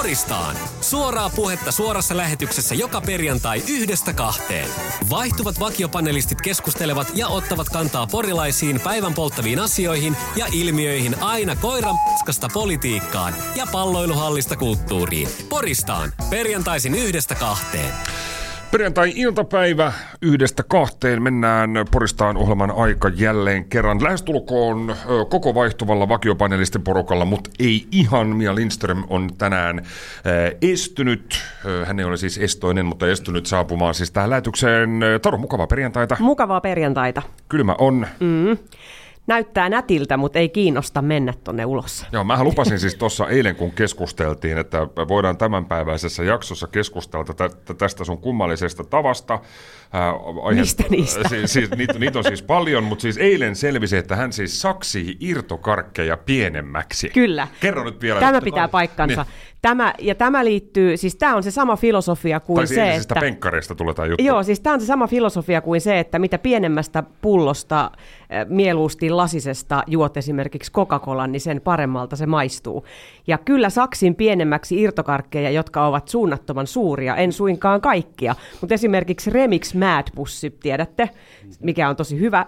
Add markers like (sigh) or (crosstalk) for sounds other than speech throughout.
Poristaan. Suoraa puhetta suorassa lähetyksessä joka perjantai yhdestä kahteen. Vaihtuvat vakiopanelistit keskustelevat ja ottavat kantaa porilaisiin päivän polttaviin asioihin ja ilmiöihin aina koiran politiikkaan ja palloiluhallista kulttuuriin. Poristaan. Perjantaisin yhdestä kahteen. Perjantai-iltapäivä yhdestä kahteen mennään Poristaan ohjelman aika jälleen kerran. Lähestulkoon koko vaihtuvalla vakiopanelisten porukalla, mutta ei ihan. Mia Lindström on tänään estynyt. Hän ei ole siis estoinen, mutta estynyt saapumaan siis tähän lähetykseen. Taru, mukavaa perjantaita. Mukavaa perjantaita. Kylmä on. Mm. Näyttää nätiltä, mutta ei kiinnosta mennä tonne ulos. Joo, mä lupasin siis tuossa eilen, kun keskusteltiin, että voidaan tämänpäiväisessä jaksossa keskustella tä- tästä sun kummallisesta tavasta. Aihe- Mistä niistä? Siis, siis, niitä, niitä on siis paljon, mutta siis eilen selvisi, että hän siis saksii irtokarkkeja pienemmäksi. Kyllä. Kerro nyt vielä. Tämä pitää paikkansa. Niin. Tämä, ja tämä liittyy, siis tämä on se sama filosofia kuin Tai se, eilisestä että... penkkareista tulee tämä juttu. Joo, siis tämä on se sama filosofia kuin se, että mitä pienemmästä pullosta äh, mieluusti lasisesta juot esimerkiksi Coca-Colan, niin sen paremmalta se maistuu. Ja kyllä saksin pienemmäksi irtokarkkeja, jotka ovat suunnattoman suuria, en suinkaan kaikkia, mutta esimerkiksi Remix Mad-pussi, tiedätte, mikä on tosi hyvä,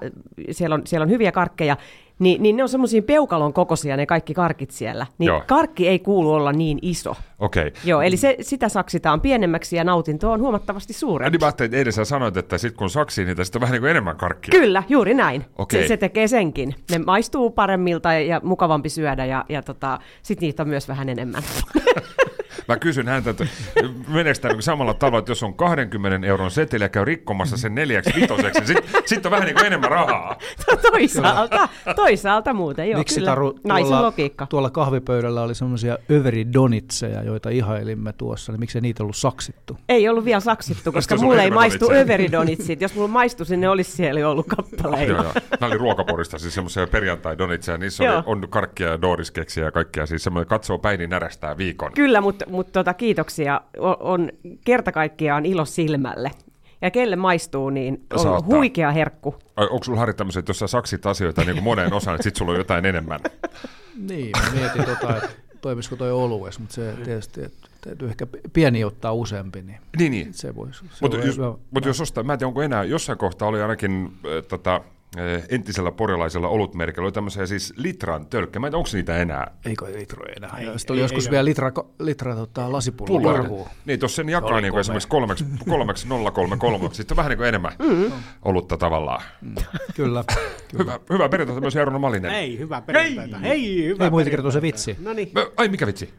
siellä on, siellä on hyviä karkkeja, niin, niin ne on semmoisia peukalon kokoisia ne kaikki karkit siellä. Niin Joo. karkki ei kuulu olla niin iso. Okei. Okay. Joo, eli se, sitä saksitaan pienemmäksi ja nautinto on huomattavasti suurempi. Niin mä ajattelin, että eilen sä sanoit, että sit kun saksii niitä, sitten on vähän niin kuin enemmän karkkia. Kyllä, juuri näin. Okei. Se, se tekee senkin. Ne maistuu paremmilta ja, ja mukavampi syödä ja, ja tota, sit niitä on myös vähän enemmän. (laughs) Mä kysyn häntä, että tämä niinku samalla tavalla, että jos on 20 euron seteli ja käy rikkomassa sen neljäksi vitoseksi, niin sitten sit on vähän niin kuin enemmän rahaa. toisaalta, toisaalta muuten, joo, Miksi kyllä. Taru, Naisen tuolla, logiikka. tuolla kahvipöydällä oli semmoisia överi-donitseja, joita ihailimme tuossa, niin miksi niitä ollut saksittu? Ei ollut vielä saksittu, koska mulle ei maistu överidonitsit. Jos mulla maistuisi, ne olisi siellä jo ollut kappaleina. Joo, joo. Nämä oli ruokaporista, siis semmoisia perjantai-donitseja, niissä oli, on karkkia ja dooriskeksiä ja kaikkea, siis semmoinen katsoo päin, niin närästää viikon. Kyllä, mutta mut tota, kiitoksia. On, on kerta kaikkiaan ilo silmälle. Ja kelle maistuu, niin on Saattaa. huikea herkku. Ai, Onko sulla Harri tämmöiset, että jos sä saksit asioita niin kuin moneen osaan, että sit sulla on jotain enemmän? (laughs) Niin, mä mietin tota, että toimisiko toi olues, mutta se tietysti, että täytyy ehkä pieni ottaa useampi, niin Niin, niin. se voisi. Mutta voi- jos, mut jos ostaa, mä en tiedä onko enää, jossain kohtaa oli ainakin äh, tota, entisellä porilaisella olutmerkillä, oli tämmöisiä siis litran tölkkejä, mä en onko niitä enää? Eikö litroja enää? Ei, Sitten oli joskus vielä litra, litra tota, lasipullo Pulloja. karhuun. Niin, jos sen jakaa niin esimerkiksi kolmeksi, kolmeksi 033, sitten vähän niin kuin enemmän mm. olutta tavallaan. Kyllä. (laughs) Hyvä, hyvä perjantaita myös Jarno Malinen. Ei, hyvää perjantaita. Hei, hyvää Ei muita kertoa perjantaita. se vitsi. No niin. Ai, mikä vitsi?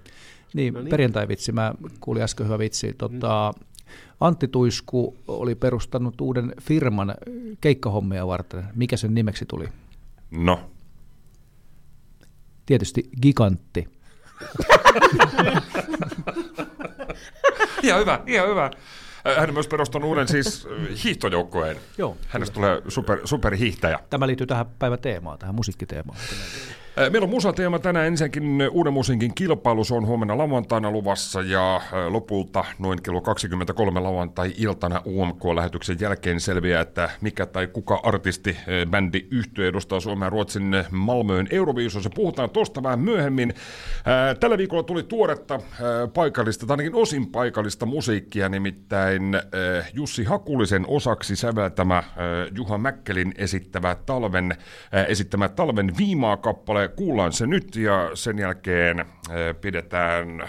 Niin, perjantai-vitsi. Mä kuulin äsken hyvä vitsi. Tota, Antti Tuisku oli perustanut uuden firman keikkahommia varten. Mikä sen nimeksi tuli? No, Tietysti Gigantti. ihan hyvä, ihan hyvä. Hän on myös perustanut uuden siis äh, hiihtojoukkueen. Joo, Hänestä tulee super, superhiihtäjä. Tämä liittyy tähän päivän teemaan, tähän musiikkiteemaan. Äh, Meillä on musateema tänään ensinnäkin uuden musiikin kilpailu, se on huomenna lauantaina luvassa ja äh, lopulta noin kello 23 lauantai-iltana UMK-lähetyksen jälkeen selviää, että mikä tai kuka artisti, äh, bändi, yhtye edustaa Suomea ja Ruotsin äh, Malmöön Euroviisussa. Puhutaan tuosta vähän myöhemmin. Äh, Tällä viikolla tuli tuoretta äh, paikallista, tai ainakin osin paikallista musiikkia, nimittäin äh, Jussi Hakulisen osaksi säveltämä äh, Juha Mäkkelin esittävä talven, äh, esittämä talven viimaa kappale. Kuullaan se nyt ja sen jälkeen äh, pidetään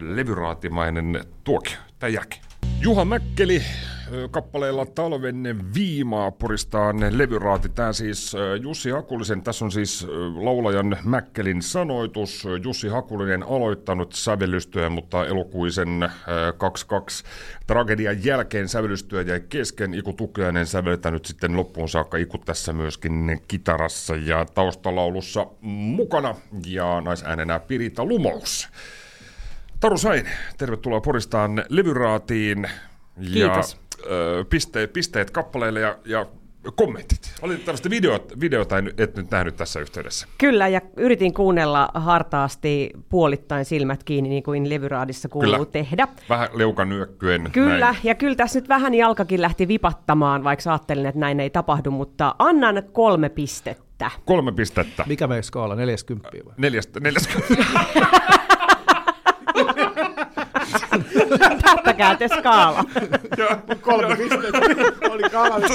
levyraatimainen tuokio tämän jälkeen. Juha Mäkkeli kappaleella Talven viimaa puristaan levyraati. Tämä siis Jussi Hakulisen, tässä on siis laulajan Mäkkelin sanoitus. Jussi Hakulinen aloittanut sävellystyön, mutta elokuisen ö, 22 tragedian jälkeen sävellystyö jäi kesken. Iku Tukiainen säveltänyt sitten loppuun saakka. Iku tässä myöskin kitarassa ja taustalaulussa mukana. Ja naisäänenä Pirita Lumous. Taru Sain, tervetuloa Poristaan levyraatiin. Kiitos. Ja, pisteet, pisteet kappaleille ja, ja kommentit. Valitettavasti videot, videota en, et nyt nähnyt tässä yhteydessä. Kyllä, ja yritin kuunnella hartaasti puolittain silmät kiinni, niin kuin levyraadissa kuuluu kyllä. tehdä. Vähän leukan yökkyen. Kyllä, näin. ja kyllä tässä nyt vähän jalkakin lähti vipattamaan, vaikka ajattelin, että näin ei tapahdu, mutta annan kolme pistettä. Kolme pistettä. Mikä meidän skaala? 40 vai? Neljästä, 40. (laughs) (laughs) Päättäkää te skaala. Joo, kolme pistettä oli kaalalla.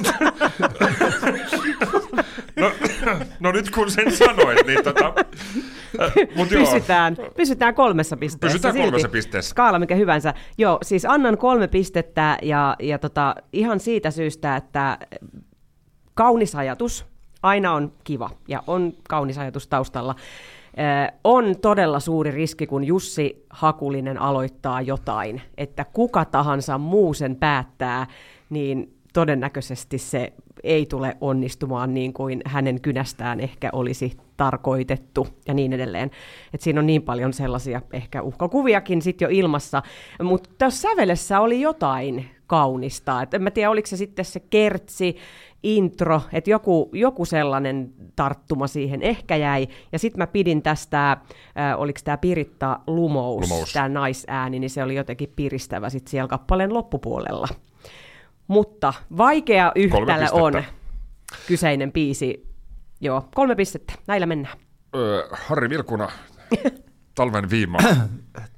No, no nyt kun sen sanoit, niin tota... Äh, mut joo. Pysytään, pysytään kolmessa pisteessä. Pysytään silti. kolmessa pisteessä. Skaala mikä hyvänsä. Joo, siis annan kolme pistettä ja, ja tota, ihan siitä syystä, että kaunis ajatus aina on kiva ja on kaunis ajatus taustalla. On todella suuri riski, kun Jussi Hakulinen aloittaa jotain, että kuka tahansa muu sen päättää, niin todennäköisesti se ei tule onnistumaan niin kuin hänen kynästään ehkä olisi tarkoitettu ja niin edelleen. Et siinä on niin paljon sellaisia ehkä uhkakuviakin sitten jo ilmassa, mutta tässä sävelessä oli jotain kaunista. Et en mä tiedä, oliko se sitten se kertsi, intro, että joku, joku sellainen tarttuma siihen ehkä jäi. Ja sitten mä pidin tästä, äh, oliko tämä Piritta Lumous, Lumous. tämä naisääni, niin se oli jotenkin piristävä sitten siellä kappaleen loppupuolella. Mutta vaikea yhtälö on kyseinen biisi. Joo, kolme pistettä. Näillä mennään. Ö, Harri Vilkuna, (laughs) talven viima.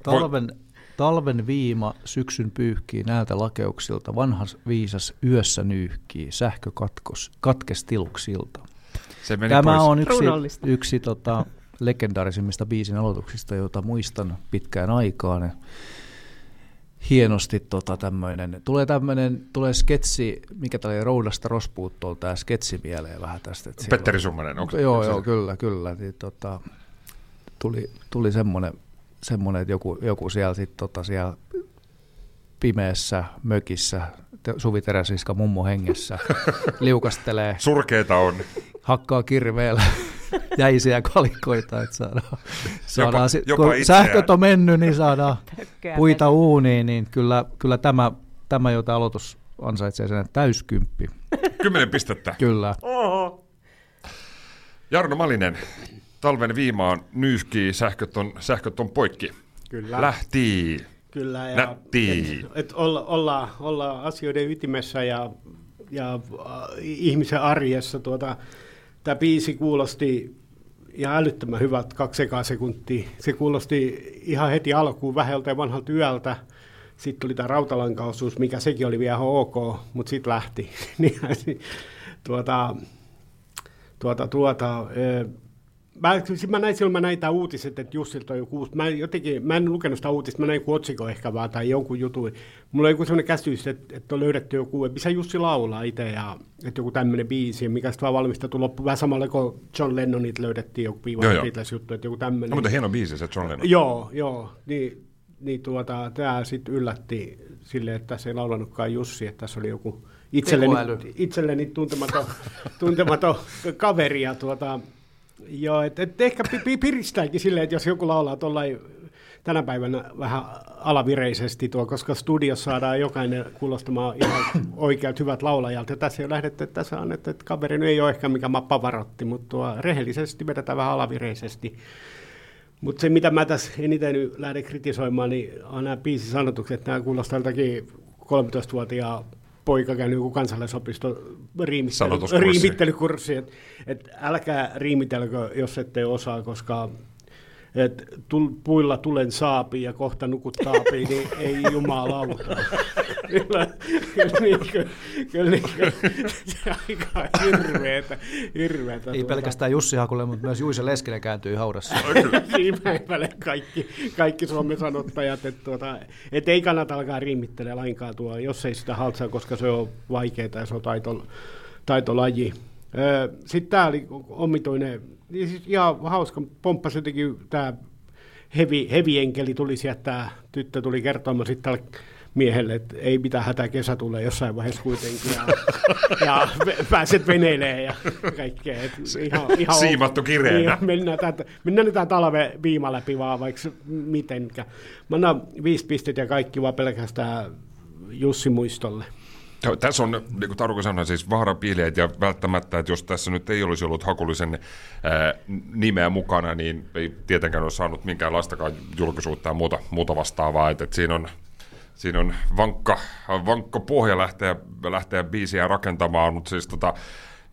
Talven, talven viima, syksyn pyyhkii näiltä lakeuksilta, vanhas viisas yössä nyyhkii, sähkökatkos, katkes tiluksilta. Se meni Tämä pois. on yksi, yksi tota, legendaarisimmista biisin aloituksista, jota muistan pitkään aikaan. Hienosti tota, tämmöinen, tulee tämmöinen, tulee sketsi, mikä oli Roudasta Rospuuttoon, tämä sketsi mieleen vähän tästä. Petteri Summanen, onko Joo, se- joo, kyllä, kyllä. Niin, tota, tuli, tuli semmoinen, semmoinen, että joku, joku siellä, sit, tota, siellä pimeässä mökissä, Suvi Teräsiska mummo hengessä, (laughs) liukastelee, Surkeeta on. hakkaa kirveellä (laughs) jäisiä kalikoita, että saadaan, saadaan sit, jopa kun itseään. sähköt on mennyt, niin saadaan Tökkää puita uuniin, niin kyllä, kyllä tämä, tämä jota aloitus ansaitsee sen täyskymppi. Kymmenen pistettä. Kyllä. Jarno Malinen, talven viimaan nyyskii, sähköt on, sähköt on poikki. Kyllä. Lähtii. Kyllä, ja et, et olla, olla, olla asioiden ytimessä ja, ja äh, ihmisen arjessa. Tuota, tämä biisi kuulosti ihan älyttömän hyvät kaksi ekaa sekuntia. Se kuulosti ihan heti alkuun vähältä ja vanhalta yöltä. Sitten tuli tämä rautalankaosuus, mikä sekin oli vielä ok, mutta sitten lähti. (laughs) Niin, tuota, tuota, tuota, Mä, siis mä näin silloin, mä näin tää uutiset, että Jussilta on joku uusi. Mä, jotenkin, mä en lukenut sitä uutista, mä näin joku otsikon ehkä vaan tai jonkun jutun. Mulla on joku sellainen käsitys, että, että on löydetty joku, että missä Jussi laulaa itse ja että joku tämmöinen biisi, mikä sitten vaan valmistettu loppu. Vähän samalla kuin John Lennonit löydettiin joku joo. juttu, että joku tämmöinen. No, mutta hieno biisi se John Lennon. Joo, joo. Niin, niin tuota, tämä sitten yllätti sille, että tässä ei laulanutkaan Jussi, että tässä oli joku itselleni, Tekoäly. itselleni tuntematon, tuntematon kaveri. Ja tuota, joo, et, et ehkä pi- pi- piristääkin silleen, että jos joku laulaa tuollain tänä päivänä vähän alavireisesti tuo, koska studiossa saadaan jokainen kuulostamaan ihan oikeat hyvät laulajat. Ja tässä ei ole lähdetty, että tässä on, että, että kaveri ei ole ehkä mikä mappa varotti, mutta tuo rehellisesti vedetään vähän alavireisesti. Mutta se, mitä mä tässä eniten lähden kritisoimaan, niin on nämä biisisanotukset. Nämä kuulostaa jotakin 13-vuotiaan poika käynyt joku kansallisopisto riimittely, riimittelykurssi. Että et älkää riimitelkö, jos ette osaa, koska et tul, puilla tulen saapi ja kohta nukut taapiin, niin ei jumalauta. kyllä, kyllä, niin, kyllä, kyllä, niin, on aika hirveetä. hirveetä Ei tuota. pelkästään Jussi Hakulle, mutta myös Juise Leskinen kääntyy haudassa. (laughs) Siinä päivälle kaikki, kaikki Suomen sanottajat, että tuota, et ei kannata alkaa riimittelemään lainkaan tuo, jos ei sitä haltsaa, koska se on vaikeaa ja se on taito, taitolaji. Sitten tämä oli omituinen, niin siis ihan hauska, pomppasi jotenkin tämä hevi, hevienkeli tuli sieltä, tämä tyttö tuli kertomaan sitten tälle miehelle, että ei mitään hätää, kesä tulee jossain vaiheessa kuitenkin, ja, ja pääset veneilemään ja kaikkea. Et ihan, ihan Siimattu kireenä. Niin, mennään, tätä, mennään nyt tämän talven viima läpi vaan, vaikka mitenkä. Mä annan viisi pistettä ja kaikki vaan pelkästään Jussi Muistolle. Joo, Tässä on, niin kuin Taru sanoi, siis vaarapiileet ja välttämättä, että jos tässä nyt ei olisi ollut Hakulisen ää, nimeä mukana, niin ei tietenkään ole saanut minkäänlaistakaan julkisuutta ja muuta, muuta vastaavaa. Että, että siinä on, siinä on vankka, vankka pohja lähteä, lähteä biisiä rakentamaan, mutta siis tota,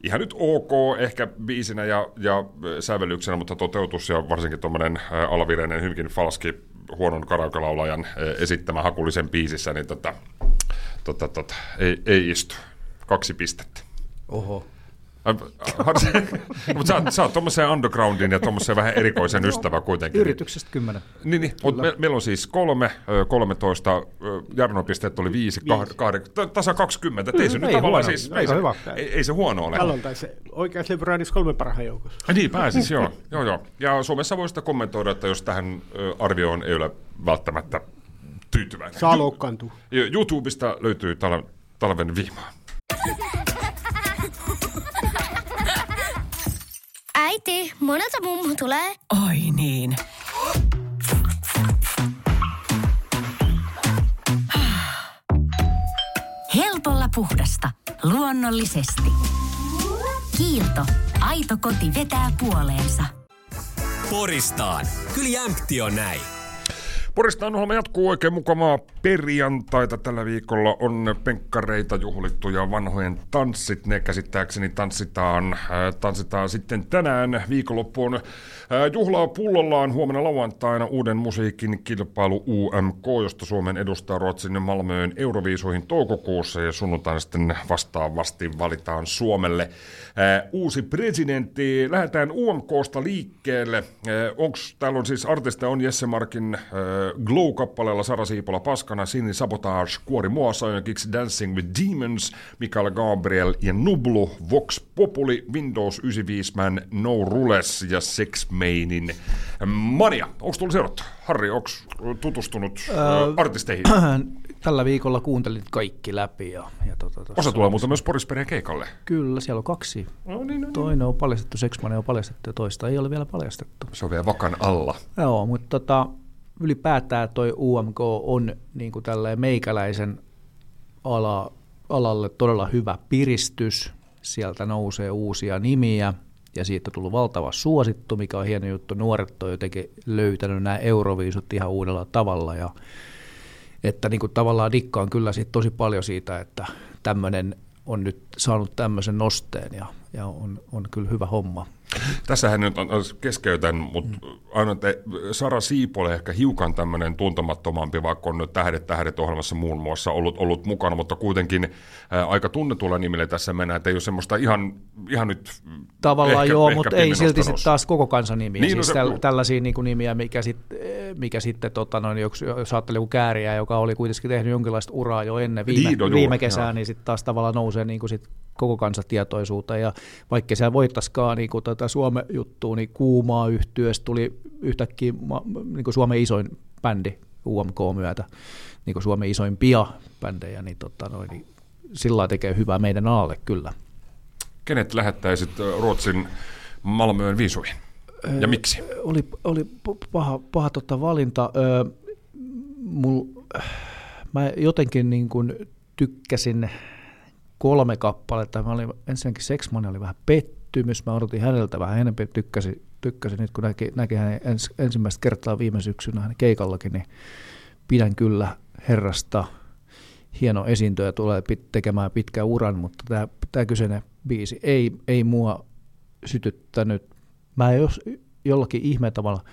ihan nyt ok ehkä biisinä ja, ja sävellyksenä, mutta toteutus ja varsinkin tuommoinen alavireinen hyvinkin falski huonon karaokelaulajan esittämä hakullisen biisissä, niin tota, tota, tota, ei, ei istu. Kaksi pistettä. Oho. (laughs) Mutta sä, sä oot tuommoisen undergroundin ja tuommoisen vähän erikoisen ystävä kuitenkin. Yrityksestä kymmenen. Niin, niin. mutta me, meillä on siis kolme, 13, Jarno pisteet oli viisi, kahdeksan, tasa 20. Ei se nyt tavallaan siis, ei se, hyvä. Ei, ei se huono ole. Kallolta se oikein Lebrandis kolme parhaan joukossa. Niin, pääsis, joo, joo, joo. Ja Suomessa voi sitä kommentoida, että jos tähän arvioon ei ole välttämättä tyytyväinen. Saa loukkaantua. YouTubesta löytyy talven viimaa. Äiti, monelta mummu tulee? Oi niin. Helpolla puhdasta. Luonnollisesti. Kiilto. Aito koti vetää puoleensa. Poristaan. Kyllä jämpti on näin. Poristaan ohjelma jatkuu oikein mukavaa perjantaita. Tällä viikolla on penkkareita juhlittu ja vanhojen tanssit. Ne käsittääkseni tanssitaan, äh, tanssitaan sitten tänään viikonloppuun. Äh, juhlaa pullollaan huomenna lauantaina uuden musiikin kilpailu UMK, josta Suomen edustaa Ruotsin Malmöön Euroviisuihin toukokuussa ja sunnuntaina sitten vastaavasti valitaan Suomelle äh, uusi presidentti. Lähdetään UMKsta liikkeelle. Onko täällä on siis artisteja on Jesse Markin Glow-kappaleella Sara Siipola Paskana, Sini Sabotage, Kuori Muassa, Kicks Dancing with Demons, Mikael Gabriel ja Nublu, Vox Populi, Windows 95 Man, No Rules ja Sex Mainin Mania. Onko tullut seurattu? Harri, onko tutustunut äh, artisteihin? (clears throat) Tällä viikolla kuuntelin kaikki läpi. Ja, ja tota, Osa tulee muuten myös Porispereen keikalle. Kyllä, siellä on kaksi. No, niin, no, niin. Toinen on paljastettu, Sexmania on paljastettu ja toista ei ole vielä paljastettu. Se on vielä vakan alla. Joo, mutta tota, ylipäätään toi UMK on niin kuin meikäläisen ala, alalle todella hyvä piristys. Sieltä nousee uusia nimiä ja siitä on tullut valtava suosittu, mikä on hieno juttu. Nuoret on jotenkin löytänyt nämä euroviisut ihan uudella tavalla ja että niin kuin tavallaan dikkaan kyllä siitä tosi paljon siitä, että tämmöinen on nyt saanut tämmöisen nosteen ja, ja on, on kyllä hyvä homma. Tässähän nyt on, keskeytän, mutta mm. aina te, Sara Siipole ehkä hiukan tämmöinen tuntemattomampi, vaikka on nyt Tähdet tähdet ohjelmassa muun muassa ollut, ollut mukana, mutta kuitenkin ää, aika tunnetulla nimillä tässä mennään, että ei ole semmoista ihan, ihan nyt Tavallaan ehkä, joo, ehkä mutta ei silti sitten taas koko kansan nimiä, niin, no siis no se, täl, tällaisia niin kuin nimiä, mikä, sit, mikä sitten, tota, noin, jos, jos ajattelee joku kääriä, joka oli kuitenkin tehnyt jonkinlaista uraa jo ennen viime, Liido, viime kesää, joo. niin sitten taas tavallaan nousee niin kuin sit koko kansatietoisuuteen, ja vaikka siellä voittaisikaan niin kuin tätä Suomen juttua, niin kuumaa yhtyöstä tuli yhtäkkiä niin kuin Suomen isoin bändi UMK myötä, niin kuin Suomen isoimpia bändejä, niin, tota, noin, niin sillä tekee hyvää meidän alalle kyllä. Kenet lähettäisit Ruotsin Malmöön viisuihin? Ja miksi? Oli, oli paha, paha tota valinta. Öö, mul, mä jotenkin niin kuin tykkäsin kolme kappaletta. Mä olin, ensinnäkin Sexman oli vähän pettymys. Mä odotin häneltä vähän enemmän. Tykkäsin, tykkäsin nyt, kun näki, näki hänen ens, ensimmäistä kertaa viime syksynä hänen keikallakin, niin pidän kyllä herrasta. Hieno esiintyjä tulee tekemään pitkän uran, mutta tämä, tämä kyseinen biisi ei, ei mua sytyttänyt. Mä jos jollakin ihme tavalla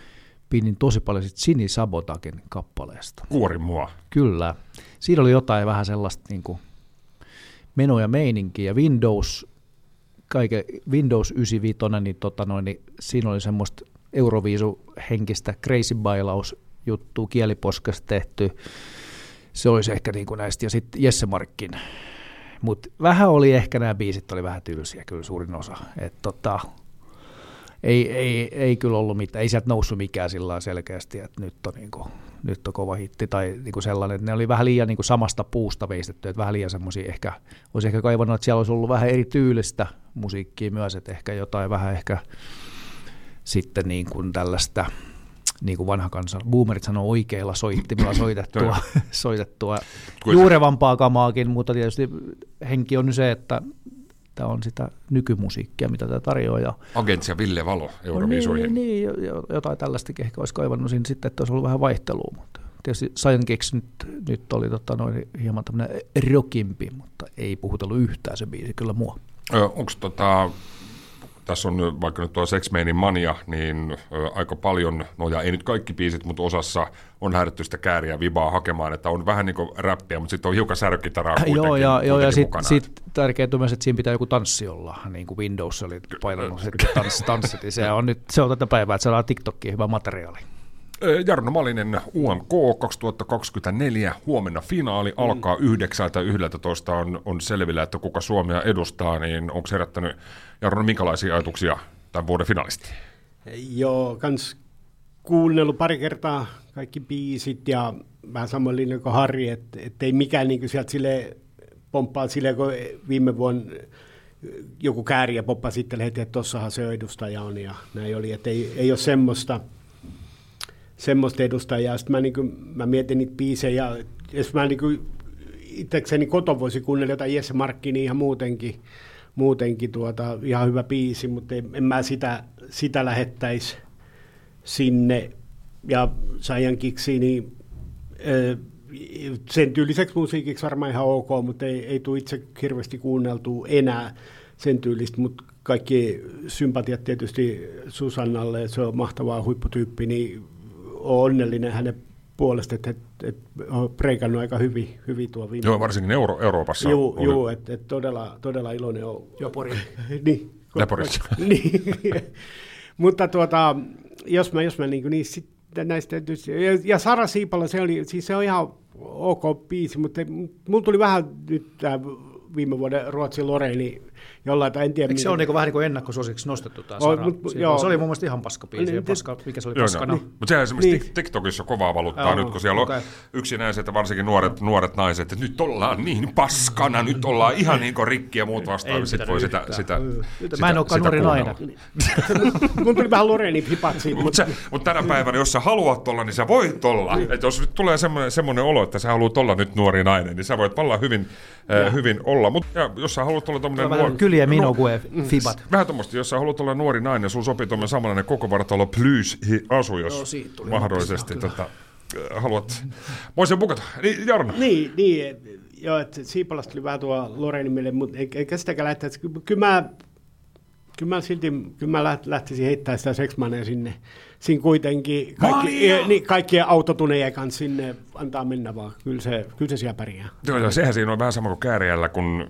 pidin tosi paljon sit Sini Sabotakin kappaleesta. Kuori mua. Kyllä. Siinä oli jotain vähän sellaista niin kuin meno ja meininki ja Windows, kaike, Windows 95, niin, tota noin, niin siinä oli semmoista Euroviisu-henkistä crazy bailaus juttu kieliposkasta tehty. Se olisi ehkä niin kuin näistä. Ja sitten Jesse Markkin. Mutta vähän oli ehkä nämä biisit oli vähän tylsiä kyllä suurin osa. Et tota, ei, ei, ei kyllä ollut mitään, ei sieltä noussut mikään sillä selkeästi, että nyt on, niin kuin, nyt on kova hitti. Tai niin kuin sellainen, että ne oli vähän liian niin kuin samasta puusta veistetty, että vähän liian semmoisia ehkä, olisi ehkä kaivannut, että siellä olisi ollut vähän eri tyylistä musiikkia myös, että ehkä jotain vähän ehkä sitten niin kuin tällaista, niin kuin vanha kansa, boomerit sanoo oikeilla soittimilla soitettua, soitettua juurevampaa kamaakin, mutta tietysti henki on se, että tämä on sitä nykymusiikkia, mitä tämä tarjoaa. Ja, Agents ja Ville Valo Euroviisuihin. Niin, niin, jotain tällaistakin ehkä olisi kaivannut siinä sitten, että olisi ollut vähän vaihtelua, mutta tietysti Science Kicks nyt, nyt oli tota, noin, hieman tämmöinen rokimpi, mutta ei puhutellut yhtään se biisi kyllä mua. Onko tota, tässä on vaikka nyt tuo Sex Mainin Mania, niin aika paljon, no ja ei nyt kaikki biisit, mutta osassa on lähdetty sitä kääriä vibaa hakemaan, että on vähän niin kuin räppiä, mutta sitten on hiukan särkitaraa kuitenkin, Joo, ja, joo, ja sitten sit tärkeää on myös, että siinä pitää joku tanssi olla, niin kuin Windows oli painanut tans, tanssit, ja se on nyt se on tätä päivää, että saadaan TikTokkiin hyvä materiaali. Ö, Jarno Malinen, UMK 2024, huomenna finaali alkaa Mm. 9.11. On, on selvillä, että kuka Suomea edustaa, niin onko herättänyt Jarno minkälaisia ajatuksia tämän vuoden finalisti? Joo, kans kuunnellut pari kertaa kaikki biisit ja vähän samoin linjan kuin Harri, että et ei mikään niin sieltä sille pomppaa silleen, kun viime vuonna joku kääriä poppa sitten heti, että tossahan se edustaja on ja näin oli, että ei, ei ole semmoista, semmoista edustajaa. Sitten mä, niin kuin, mä mietin niitä biisejä, jos mä niin kuin itsekseni koton voisi kuunnella jotain Jesse Markkini ihan muutenkin, muutenkin tuota, ihan hyvä biisi, mutta en, en mä sitä, sitä lähettäisi sinne. Ja Saiyan Kiksi, niin sen tyyliseksi musiikiksi varmaan ihan ok, mutta ei, ei tule itse hirveästi kuunneltua enää sen tyylistä, mutta kaikki sympatiat tietysti Susannalle, se on mahtava huipputyyppi, niin onnellinen hänen puolesta, että, että, että on preikannut aika hyvin, hyvin tuo viime Joo, varsinkin Euro- Euroopassa. Joo, oli- joo että, että todella, todella iloinen on. Joo, Pori. (laughs) niin. Ja Porissa. (laughs) niin. Mutta tuota, jos mä, jos mä niin, niin sitten näistä tietysti, ja, ja Sara Siipala, se, oli, siis se on ihan ok biisi, mutta mulla tuli vähän nyt tämä viime vuoden Ruotsin Loreeni jollain, tai en tiedä. Eikö se mitä- ole niin vähän niin kuin ennakkosuosiksi nostettu tämä On, Sara? mut- joo. Se oli mun mielestä ihan paska biisi. Niin, paska, mikä se oli Joo, paskana? joo. Mutta sehän esimerkiksi Niin. niin. TikTokissa kovaa valuttaa Joo, nyt, kun siellä okei. on yksinäiset ja varsinkin nuoret, nuoret naiset, että nyt ollaan niin paskana, nyt ollaan ihan niin kuin rikki ja muut vastaavat. En Sitten voi sitä, sitä, sitä, mä en olekaan nuori nainen. (laughs) Mun tuli vähän Loreeni hipat siitä, Mutta mutta mut tänä päivänä, jos sä haluat olla, niin sä voit olla. Niin. Et jos nyt tulee semmoinen, semmoinen olo, että sä haluat olla nyt nuori nainen, niin sä voit vallan hyvin, äh, hyvin olla. Mutta jos sä haluat olla tommonen Vähän Kyliä Minogue fibat. Vähän tuommoista, jos sä haluat olla nuori nainen, sun sopii tuommoinen samanlainen koko vartalo plus asu, jos Joo, siitä tuli mahdollisesti tota, äh, haluat. Voisin bukata. Niin, Jarno. Niin, niin et- joo, että Siipalasta tuli vähän tuo Loreenimille, mutta ei- eikä sitäkään lähteä. Ky- Kyllä mä, kyllä mä silti kyllä mä läht- lähtisin heittämään sitä seksmanea sinne. Siinä kuitenkin kaikki, niin, kaikkien autotunejen kanssa sinne antaa mennä vaan. Kyllä se, kyllä se siellä pärjää. Joo, ja sehän siinä on vähän sama kuin kääriällä, kun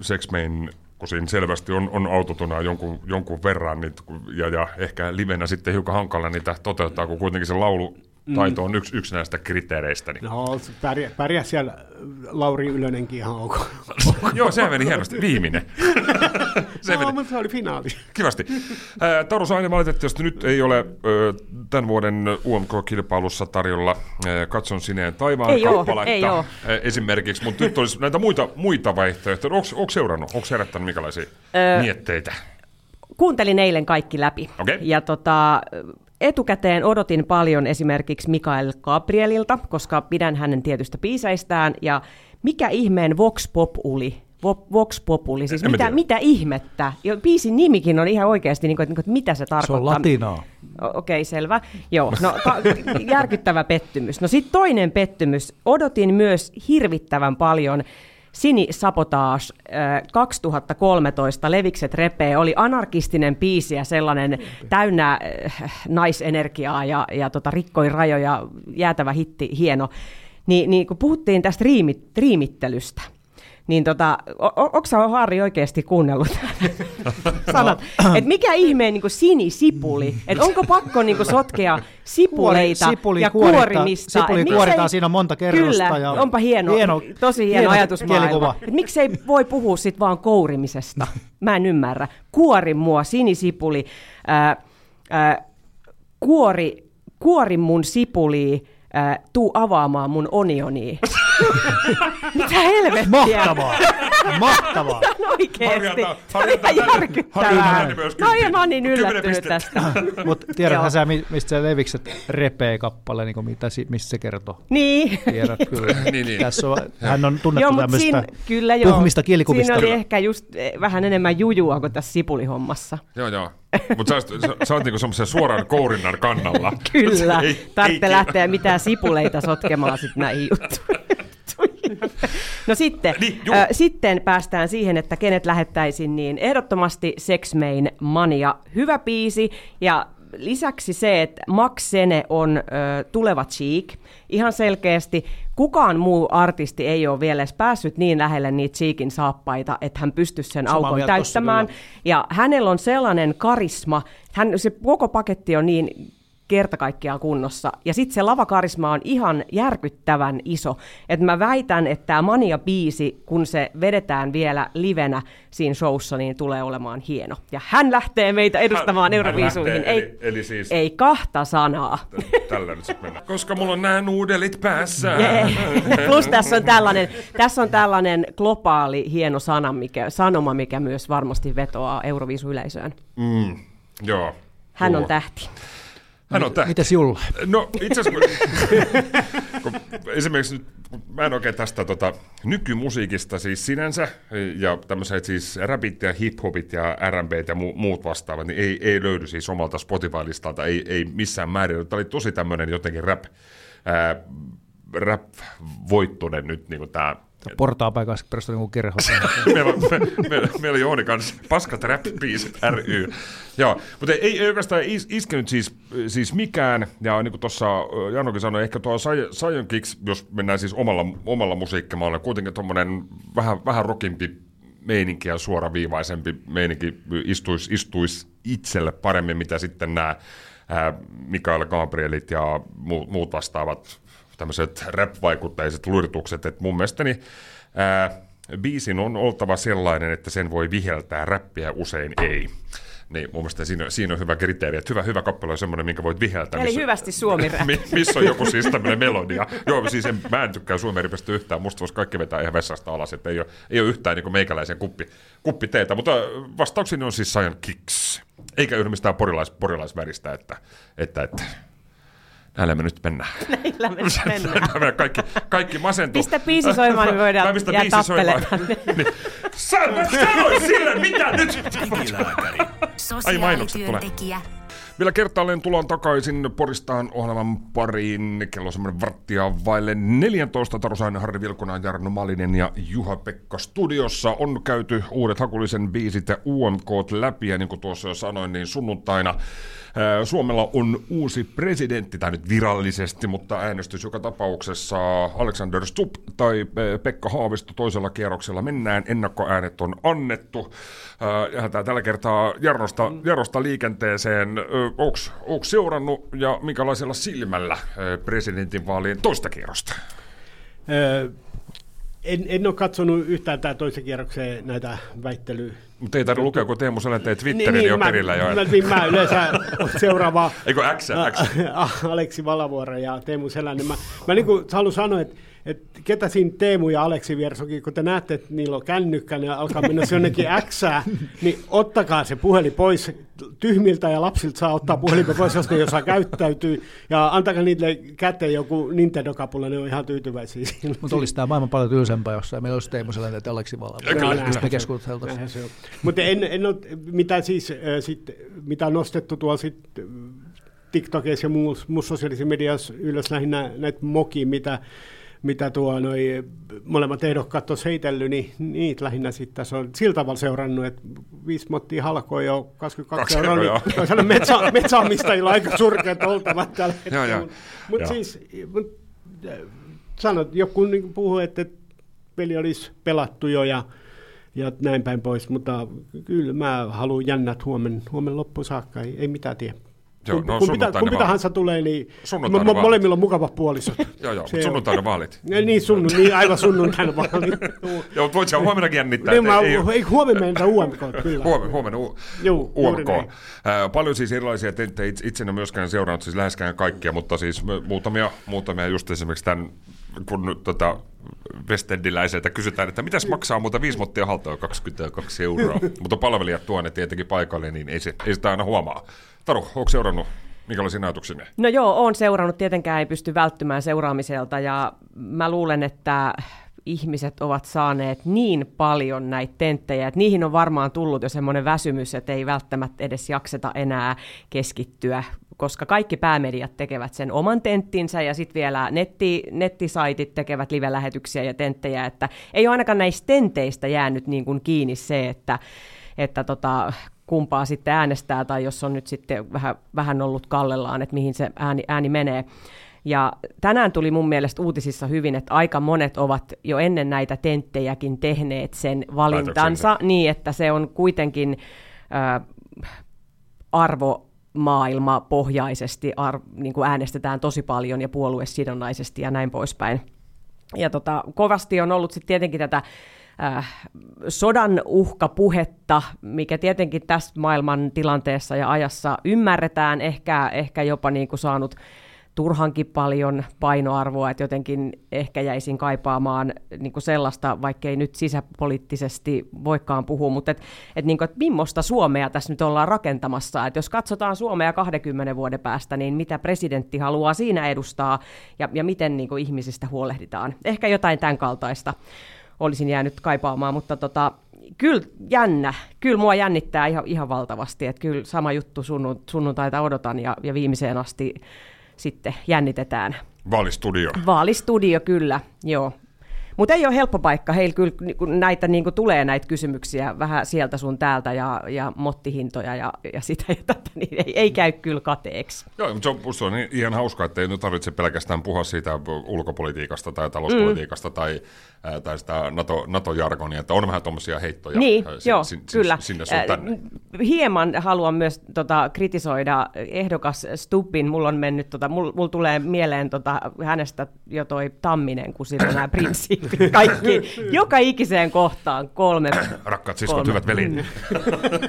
Sex Main, kun siinä selvästi on, on autotuna jonkun, jonkun verran, niin, ja, ja ehkä livenä sitten hiukan hankala niitä toteuttaa, kun kuitenkin se laulutaito on yksi, yksi näistä kriteereistä. Niin. No, se pärjää, pärjää siellä Lauri Ylönenkin ihan ok. (laughs) Joo, sehän meni hienosti. Viimeinen. (laughs) se no, meni mutta se oli finaali. kivasti. Taru Saini valitettavasti nyt ei ole tämän vuoden UMK-kilpailussa tarjolla Katson sineen taivaan Ei kappaletta ei esimerkiksi, mutta nyt olisi näitä muita, muita vaihtoehtoja. Onko seurannut, onko herättänyt minkälaisia Öö, mietteitä? kuuntelin eilen kaikki läpi. Okei. Ja tota, etukäteen odotin paljon esimerkiksi Mikael Gabrielilta, koska pidän hänen tietystä biiseistään. Ja mikä ihmeen Vox Populi? Vo- Vox Populi, siis En mitä, tiedä. mitä ihmettä? Jo, biisin nimikin on ihan oikeasti, niin kuin, että, niin kuin, että mitä se Se tarkoittaa. on latinaa. Okei, selvä. Joo, no ka- järkyttävä pettymys. No sitten toinen pettymys. Odotin myös hirvittävän paljon Sini Sabotage äh, 2013 Levikset repee oli anarkistinen biisi ja sellainen täynnä äh, naisenergiaa ja, ja tota, rikkoi rajoja, jäätävä hitti, hieno. Niin, niin kun puhuttiin tästä riimit, riimittelystä, niin tota, onko sä Harri oikeasti kuunnellut (laughs) sanat? että mikä ihmeen niin sinisipuli? Että onko pakko niin sotkea sipuleita Sipuli ja kuorita- kuorimista? sipuli Et kuoritaan, siinä on monta kerrosta Kyllä, ja- onpa hieno, hieno- tosi hieno, hieno ajatusmaailma. Et miksei voi puhua sit vaan kourimisesta? Mä en ymmärrä. Kuori mua, sinisipuli, ää, ää, kuori, kuori mun sipuli, ää, tuu avaamaan mun onionia. (laughs) Mitä helvettiä? Mahtavaa! Mahtavaa! (laughs) No oikeesti. Harjata- harjata Ihan järkyttävää. Myös No ja mä oon niin yllättynyt tästä. (laughs) Mutta Joo. tiedäthän sä, mi- mistä se Levikset repee kappale, niin mitä, mistä se kertoo? Niin. Tiedät kyllä. Niin, niin. Tässä on, hän on tunnettu Joo, tämmöistä siinä, kyllä joo. puhumista kielikuvista. Siinä oli ehkä just eh, vähän enemmän jujua kuin tässä sipulihommassa. Joo, joo. Mutta sä, sä, sä oot niinku semmoisen suoran kourinnan kannalla. Kyllä, Ei- tarvitse ei- lähteä mitään sipuleita sotkemaan sitten näihin juttuihin. (laughs) No sitten, Niin, äh, sitten päästään siihen, että kenet lähettäisin, niin ehdottomasti Sex Main Mania, hyvä biisi ja lisäksi se, että Max Sene on ö, tuleva Cheek. Ihan selkeästi kukaan muu artisti ei ole vielä edes päässyt niin lähelle niitä Cheekin saappaita, että hän pystyisi sen Samaa aukon täyttämään. Ja hänellä on sellainen karisma, hän, se koko paketti on niin kerta kaikkiaan kunnossa. Ja sitten se lavakarisma on ihan järkyttävän iso. Että mä väitän, että tämä Mania-biisi, kun se vedetään vielä livenä siinä showssa, niin tulee olemaan hieno. Ja hän lähtee meitä edustamaan Euroviisuihin. Ei, eli- eli siis- ei kahta sanaa. Tällä nyt sitten mennään. Koska mulla on nämä nuudelit päässä. Plus tässä on tällainen, tässä on tällainen globaali hieno sana, mikä, sanoma, mikä myös varmasti vetoaa Euroviisuyleisöön. Mm, joo. Hän on tähti. Hän on tähti. Mites Julle? No itse asiassa, kun, (laughs) kun esimerkiksi nyt, mä en oikein tästä tota, nykymusiikista siis sinänsä, ja tämmöiset siis rapit ja hiphopit ja R&B ja mu- muut vastaavat, niin ei, ei löydy siis omalta Spotify-listalta, ei, ei missään määrin. Tämä oli tosi tämmöinen jotenkin rap, ää, rap-voittoinen nyt niin tämä Portaan paikassa perustuu niin kerho. (laughs) meillä, me, me, meillä on Jouni kanssa paskat rap-biisit ry. Joo, mutta ei, ei oikeastaan is, iskenyt siis, siis mikään, ja niin kuin tuossa Janokin sanoi, ehkä tuo Sion Kicks, jos mennään siis omalla, omalla musiikkimaalle, kuitenkin tuommoinen vähän, vähän rockimpi meininki ja suoraviivaisempi meininki istuisi istuis itselle paremmin, mitä sitten nämä Mikael Gabrielit ja muut vastaavat tämmöiset rap-vaikutteiset luritukset, että mun mielestäni ää, biisin on oltava sellainen, että sen voi viheltää, räppiä usein ei. Niin mun mielestä siinä, siinä on hyvä kriteeri, että hyvä, hyvä kappale on semmoinen, minkä voit viheltää. Eli hyvästi suomi (laughs) missä on joku siis tämmöinen melodia. Joo, siis en, mä en tykkää ripestä yhtään. Musta voisi kaikki vetää ihan vessasta alas, että ei ole, ei ole yhtään niin meikäläisen kuppi, kuppi teetä. Mutta vastaukseni on siis Saiyan Kicks. Eikä yhdy mistään porilais, porilaisväristä, että, että, että näillä me nyt mennään. (laughs) Näillä me nyt (laughs) mennään. Näillä kaikki, kaikki masentuu. Pistä biisi soimaan, niin voidaan (laughs) Mä pistän jää biisi soimaan. tappelemaan. Niin. Sä sanoit sille, mitä nyt? Ai, mainokset tulee. Vielä kertaalleen tullaan takaisin Poristaan ohjelman pariin. Kello on semmoinen varttia vaille 14. Tarusainen, Harri Vilkunan, Jarno Malinen ja Juha-Pekka studiossa. On käyty uudet Hakulisen biisit ja UMK läpi ja niin kuin tuossa jo sanoin, niin sunnuntaina Suomella on uusi presidentti, tai nyt virallisesti, mutta äänestys joka tapauksessa Alexander Stubb tai Pekka Haavisto toisella kierroksella mennään. Ennakkoäänet on annettu. Ää, Lähdetään tällä kertaa Jarnosta, Jarnosta liikenteeseen. Onko seurannut ja minkälaisella silmällä presidentinvaalien toista kierrosta? Öö, en, en ole katsonut yhtään tämä toisen kierroksen näitä väittelyä. Mutta ei tarvitse lukea, kun Teemu Selän teet Twitterin niin, jo mä, perillä jo. Mä, niin, mä yleensä seuraava (laughs) Eikö X, X? (laughs) Aleksi Valavuoro ja Teemu Selänen. Mä, mä niin kuin haluan sanoa, että että ketä siinä Teemu ja Aleksi viersokin, kun te näette, että niillä on kännykkä, ne alkaa mennä se jonnekin Xää, niin ottakaa se puhelin pois. Tyhmiltä ja lapsilta saa ottaa puhelimen pois, jos ne ei osaa käyttäytyy. Ja antakaa niille käteen joku Nintendo-kapulla, ne on ihan tyytyväisiä. siinä. Mutta olisi tämä maailman paljon tylsempää jossain. Meillä olisi Teemu sellainen, että Aleksi. Mistä me keskusteltaisiin. Mutta en, en ole, mitä siis, äh, sit, mitä on nostettu tuolla sit, äh, TikTokissa ja muussa muu sosiaalisessa mediassa ylös lähinnä näitä mokia, mitä, mitä tuo noi molemmat ehdokkaat on heitellyt, niin niitä lähinnä sitten tässä on sillä tavalla seurannut, että viisi mottia halkoi jo 22 Kaksi euroa, euroa, niin toisaalta (laughs) metsä, metsäomistajilla aika surkeat oltavat tällä hetkellä. Mutta siis, mut, äh, sanot, joku niin puhuu, että peli olisi pelattu jo ja ja näin päin pois, mutta kyllä mä haluan jännät huomen, huomen loppuun saakka, ei, ei mitään tiedä. Joo, kun, no kun, pitä, kun mitä vaan. hansa tulee, niin mo- molemmilla on mukavat puolisot. (laughs) Joo, joo, mutta sunnuntaina vaalit. Niin, sunnu, niin aivan sunnuntaina vaalit. (laughs) Joo, mutta voit sä huomennakin jännittää. niin, mä, ei, ei, huomenna mennä UMK, (laughs) kyllä. Huomenna, huomenna u- Juu, UMK. Ää, paljon siis erilaisia tenttejä. Itse, itse myöskään seurannut siis läheskään kaikkia, mutta siis muutamia, muutamia just esimerkiksi tämän, kun nyt tota Westendiläiseltä kysytään, että mitäs maksaa muuta viisi mottia haltoa 22 euroa. mutta palvelijat tuo ne tietenkin paikalle, niin ei, se, ei sitä aina huomaa. Taru, onko seurannut, minkälaisia ajatuksia? No joo, olen seurannut. Tietenkään ei pysty välttymään seuraamiselta ja mä luulen, että ihmiset ovat saaneet niin paljon näitä tenttejä, että niihin on varmaan tullut jo semmoinen väsymys, että ei välttämättä edes jakseta enää keskittyä koska kaikki päämediat tekevät sen oman tenttinsä ja sitten vielä netti, nettisaitit tekevät live-lähetyksiä ja tenttejä, että ei ole ainakaan näistä tenteistä jäänyt niin kuin kiinni se, että, että tota, kumpaa sitten äänestää tai jos on nyt sitten vähän, vähän ollut kallellaan, että mihin se ääni, ääni menee. Ja tänään tuli mun mielestä uutisissa hyvin, että aika monet ovat jo ennen näitä tenttejäkin tehneet sen valintansa niin, että se on kuitenkin äh, arvomaailma pohjaisesti ar, niin kuin äänestetään tosi paljon ja puoluesidonnaisesti ja näin poispäin. Ja tota, kovasti on ollut sitten tietenkin tätä äh, sodan uhkapuhetta, mikä tietenkin tässä maailman tilanteessa ja ajassa ymmärretään, ehkä, ehkä jopa niin kuin saanut turhankin paljon painoarvoa, että jotenkin ehkä jäisin kaipaamaan niin kuin sellaista, vaikkei nyt sisäpoliittisesti voikaan puhua, mutta että et, niin kuin, että millaista Suomea tässä nyt ollaan rakentamassa, että jos katsotaan Suomea 20 vuoden päästä, niin mitä presidentti haluaa siinä edustaa ja, ja miten niin kuin ihmisistä huolehditaan. Ehkä jotain tämän kaltaista olisin jäänyt kaipaamaan, mutta tota, kyllä jännä. Kyllä mua jännittää ihan, ihan valtavasti, että kyllä sama juttu sunnuntaita odotan ja, ja viimeiseen asti sitten jännitetään. Vaalistudio. Vaalistudio, kyllä, joo. Mutta ei ole helppo paikka. Heillä kyllä näitä niin kuin tulee näitä kysymyksiä vähän sieltä sun täältä ja, ja mottihintoja ja, ja sitä ja tätä, niin ei, ei käy kyllä kateeksi. Joo, mutta se on, on ihan hauska, että ei nyt tarvitse pelkästään puhua siitä ulkopolitiikasta tai talouspolitiikasta mm. tai, ää, tai sitä NATO, NATO-jargonia, että on vähän tuommoisia heittoja niin, sin, joo, sin, kyllä. sinne sun tänne. Hieman haluan myös tota, kritisoida ehdokas Stubbin. Mulla on mennyt, tota, mulla mul tulee mieleen tota, hänestä jo toi Tamminen, kun siinä on nämä prinssi kaikki, joka ikiseen kohtaan kolme. Rakkaat siskot, kolme. hyvät velit.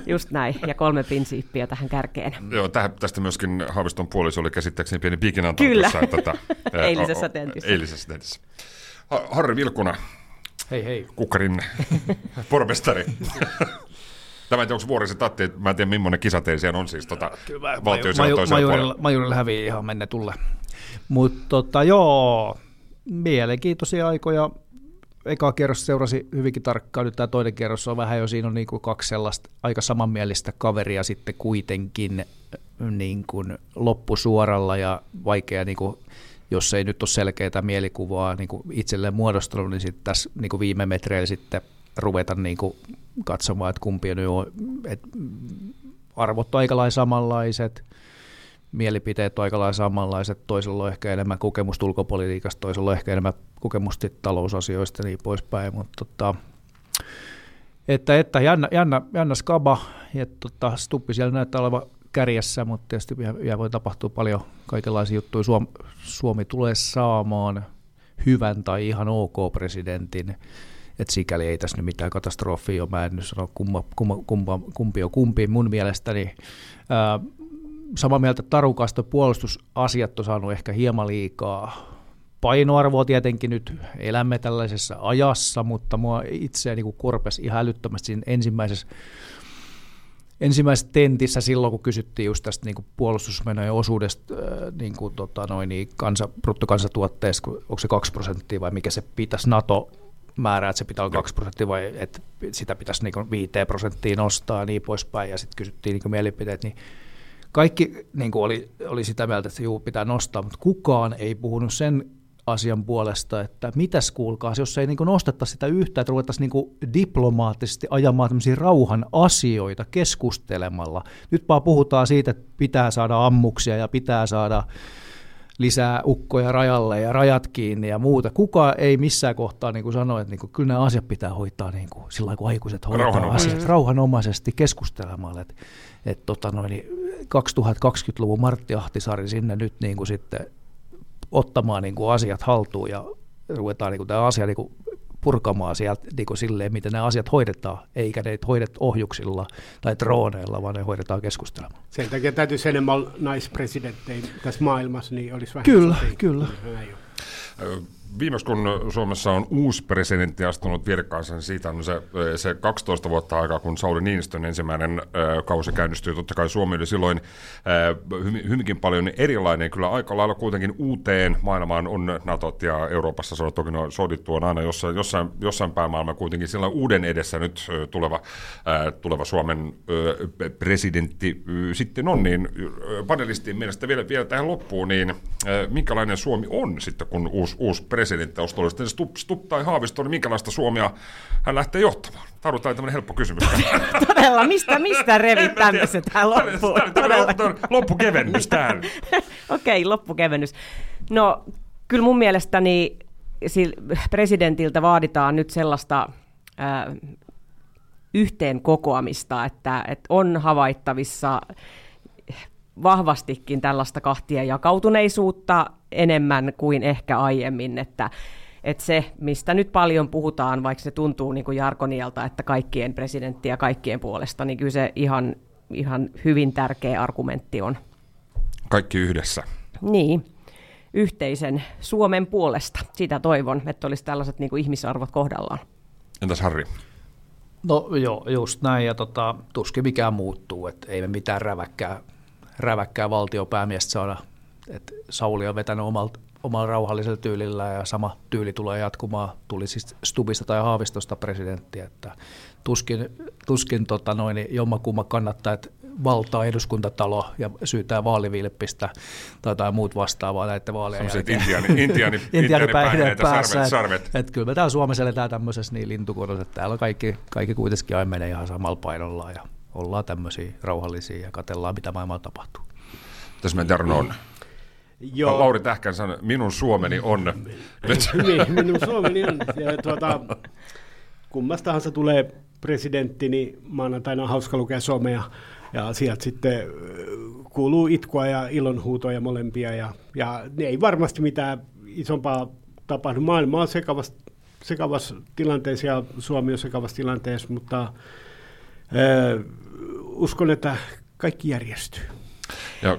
Just näin, ja kolme prinsiippiä tähän kärkeen. Joo, tästä myöskin Haaviston puoliso oli käsittääkseni pieni piikinanto Kyllä, tuossa, että, (laughs) tätä, eilisessä tentissä. Eilisessä tentissä. Harri Vilkuna, hei hei. Kukkarin (laughs) pormestari. Tämä ei tiedä, onko Vuorisen tatti, mä en tiedä millainen kisa teillä on siis tota, valtion maju, majurilla, majurilla hävii ihan tulle. Mutta tota, joo, mielenkiintoisia aikoja eka kerros seurasi hyvinkin tarkkaan, nyt tämä toinen kerros on vähän jo, siinä on niin kuin kaksi sellaista aika samanmielistä kaveria sitten kuitenkin niin kuin loppusuoralla ja vaikea, niin kuin, jos ei nyt ole selkeää mielikuvaa niin kuin itselleen muodostunut, niin sitten tässä niin kuin viime metreillä sitten ruveta niin kuin katsomaan, että kumpi on, että arvot on aika samanlaiset, mielipiteet on aika lailla samanlaiset, toisella on ehkä enemmän kokemusta ulkopolitiikasta, toisella on ehkä enemmän kokemusta talousasioista ja niin poispäin, mutta tota, että, että jännä, jännä, jännä skaba, ja tota, Stuppi siellä näyttää olevan kärjessä, mutta tietysti vielä voi tapahtua paljon kaikenlaisia juttuja. Suomi, Suomi tulee saamaan hyvän tai ihan ok presidentin, että sikäli ei tässä nyt mitään katastrofia ole. Mä en nyt sano kumma, kumma, kumpa, kumpi on kumpi. Mun mielestäni ää, samaa mieltä tarukasta puolustusasiat on saanut ehkä hieman liikaa painoarvoa tietenkin nyt. Elämme tällaisessa ajassa, mutta mua itseäni niin korpesi ihan älyttömästi siinä ensimmäisessä ensimmäisessä tentissä silloin, kun kysyttiin just tästä niin puolustusmenojen osuudesta äh, niin kuin, tota, noin, niin kansa, bruttokansatuotteesta, onko se 2 prosenttia vai mikä se pitäisi NATO määrää, että se pitää olla 2 prosenttia vai että sitä pitäisi niin 5 prosenttia nostaa ja niin poispäin, ja sitten kysyttiin niin mielipiteet, niin kaikki niin kuin oli, oli sitä mieltä, että juu, pitää nostaa, mutta kukaan ei puhunut sen asian puolesta, että mitäs kuulkaa, jos ei niin nostettaisi sitä yhtä, että ruvettaisiin niin diplomaattisesti ajamaan tämmöisiä rauhan asioita keskustelemalla. Nyt vaan puhutaan siitä, että pitää saada ammuksia ja pitää saada lisää ukkoja rajalle ja rajat kiinni ja muuta. Kuka ei missään kohtaa niin kuin sano, että niin kuin, kyllä nämä asiat pitää hoitaa niin kuin, sillä kun aikuiset hoitaa rauhanomaisesti. asiat rauhanomaisesti keskustelemalla. Että, että tota noin, 2020-luvun niin Martti Ahtisaari sinne nyt niin kuin sitten ottamaan niin kuin asiat haltuun ja ruvetaan niin kuin tämä asia niin kuin purkamaan sieltä niin kuin silleen, miten nämä asiat hoidetaan, eikä ne hoidet ohjuksilla tai droneilla, vaan ne hoidetaan keskustelemaan. Sen takia täytyisi enemmän naispresidenttejä tässä maailmassa, niin olisi vähän... Kyllä, kyllä. Viimeksi kun Suomessa on uusi presidentti astunut virkaansa, niin siitä on se, se 12 vuotta aikaa, kun Sauli Niinistön ensimmäinen äh, kausi käynnistyi. Totta kai Suomi oli silloin äh, hyvinkin paljon erilainen. Kyllä aika lailla kuitenkin uuteen maailmaan on Natot ja Euroopassa sodat, toki no, sodittu on aina jossain, jossain, jossain päin maailmaa kuitenkin sillä uuden edessä nyt tuleva, äh, tuleva Suomen äh, presidentti sitten on. Niin panelistin mielestä vielä, vielä tähän loppuun, niin äh, minkälainen Suomi on sitten, kun uusi, uusi presidentti presidentti olisi sitten Stubb, Stubb tai Haavisto, niin minkälaista Suomea hän lähtee johtamaan? Tämä tämmöinen helppo kysymys. (laughs) Todella, mistä, mistä (laughs) revit tämmöiset tähän loppuun? loppukevennys tähän. (laughs) Okei, loppukevennys. No, kyllä mun mielestäni presidentiltä vaaditaan nyt sellaista äh, yhteen kokoamista, että, että on havaittavissa vahvastikin tällaista kahtia jakautuneisuutta enemmän kuin ehkä aiemmin, että, että se, mistä nyt paljon puhutaan, vaikka se tuntuu niin kuin Jarkonielta, että kaikkien presidentti ja kaikkien puolesta, niin kyllä se ihan, ihan hyvin tärkeä argumentti on. Kaikki yhdessä. Niin, yhteisen Suomen puolesta. Sitä toivon, että olisi tällaiset niin kuin ihmisarvot kohdallaan. Entäs Harri? No joo, just näin, ja tota, tuskin mikään muuttuu, että ei me mitään räväkkää räväkkää valtiopäämiestä saada. Et Sauli on vetänyt omalta, omalla rauhallisella tyylillä ja sama tyyli tulee jatkumaan, tuli siis Stubista tai Haavistosta presidentti, että tuskin, tuskin tota noin, jommakumma kannattaa, että valtaa eduskuntatalo ja syytää vaalivilppistä tai jotain muut vastaavaa näiden vaalien jälkeen. Intiani, intiani, intiani päässä. Sarvet, sarvet. Et, et kyllä me täällä Suomessa eletään tämmöisessä niin lintukodossa, että täällä kaikki, kaikki kuitenkin aina menee ihan samalla painolla ja ollaan tämmöisiä rauhallisia ja katellaan, mitä maailmalla tapahtuu. Tässä me on. Joo. Lauri Tähkän sanoi, minun Suomeni on. niin, minun Suomeni on. Ja, tuota, kummastahan tulee presidentti, niin maanantaina on hauska lukea somea. Ja sieltä sitten kuuluu itkua ja ilonhuutoja molempia. Ja, ja ne ei varmasti mitään isompaa tapahdu. Maailma on sekavassa, sekavassa tilanteessa ja Suomi on sekavassa tilanteessa, mutta uskon, että kaikki järjestyy. Ja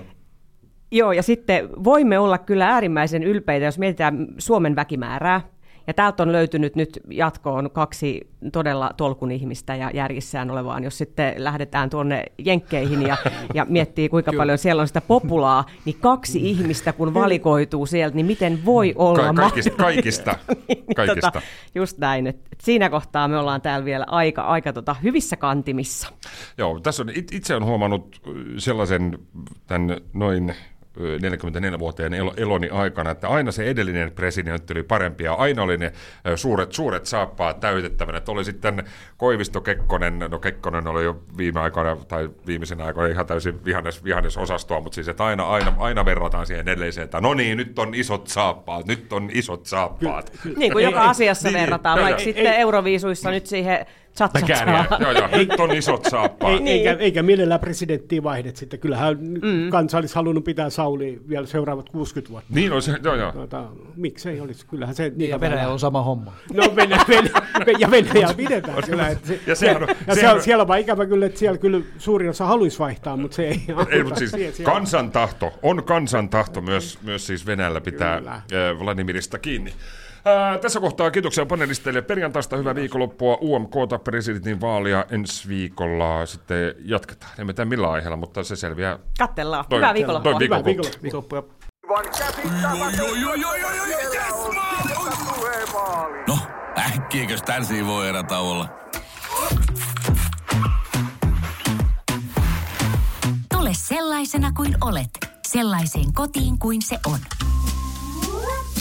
Joo, ja sitten voimme olla kyllä äärimmäisen ylpeitä, jos mietitään Suomen väkimäärää. Ja täältä on löytynyt nyt jatkoon kaksi todella tolkun ihmistä ja järjissään olevaan. Jos sitten lähdetään tuonne Jenkkeihin ja, ja miettii, kuinka Kyllä. paljon siellä on sitä populaa, niin kaksi ihmistä kun valikoituu sieltä, niin miten voi olla Ka- kaikista, kaikista, (laughs) niin, kaikista. Tota, just näin. Et, et siinä kohtaa me ollaan täällä vielä aika, aika tota, hyvissä kantimissa. Joo, tässä on, itse on huomannut sellaisen tämän noin 44-vuotiaan eloni aikana, että aina se edellinen presidentti oli parempi ja aina oli ne suuret, suuret saappaat täytettävänä. Että oli sitten Koivisto Kekkonen, no Kekkonen oli jo viime aikoina tai viimeisen aikoina ihan täysin vihannes, vihannes osastoa, mutta siis että aina, aina, aina verrataan siihen edelliseen, että no niin, nyt on isot saappaat, nyt on isot saappaat. Ky- ky- niin kuin joka asiassa niin, verrataan, vaikka sitten ei, Euroviisuissa nyt siihen Chat. Joo, joo, nyt on isot saappaat. Ei, niin. eikä, eikä mielellään presidenttiä vaihdet sitten. Kyllähän mm. kansa olisi halunnut pitää Sauli vielä seuraavat 60 vuotta. Niin olisi, joo joo. Tuota, miksei olisi, kyllähän se... Niin, ja Venäjä on sama homma. No Venäjä, (laughs) Venäjä, ja Venäjä pidetään kyllä. Että se, ja, se, on, ja se on, siellä on vaan ikävä kyllä, että siellä kyllä suurin osa haluaisi vaihtaa, mutta se ei... ei mutta siis kansantahto, on kansantahto myös, myös siis Venäjällä pitää kyllä. Vladimirista kiinni. Ää, tässä kohtaa kiitoksia panelisteille perjantaista. Hyvää viikonloppua UMKta presidentin vaalia ensi viikolla. Sitten jatketaan. Emme tiedä millä aiheella, mutta se selviää. Kattellaan. Toi, Hyvää viikonloppua. Hyvää viikonloppua. No, äkkiäkös tän voi erätä olla? Tule sellaisena kuin olet, sellaiseen kotiin kuin se on.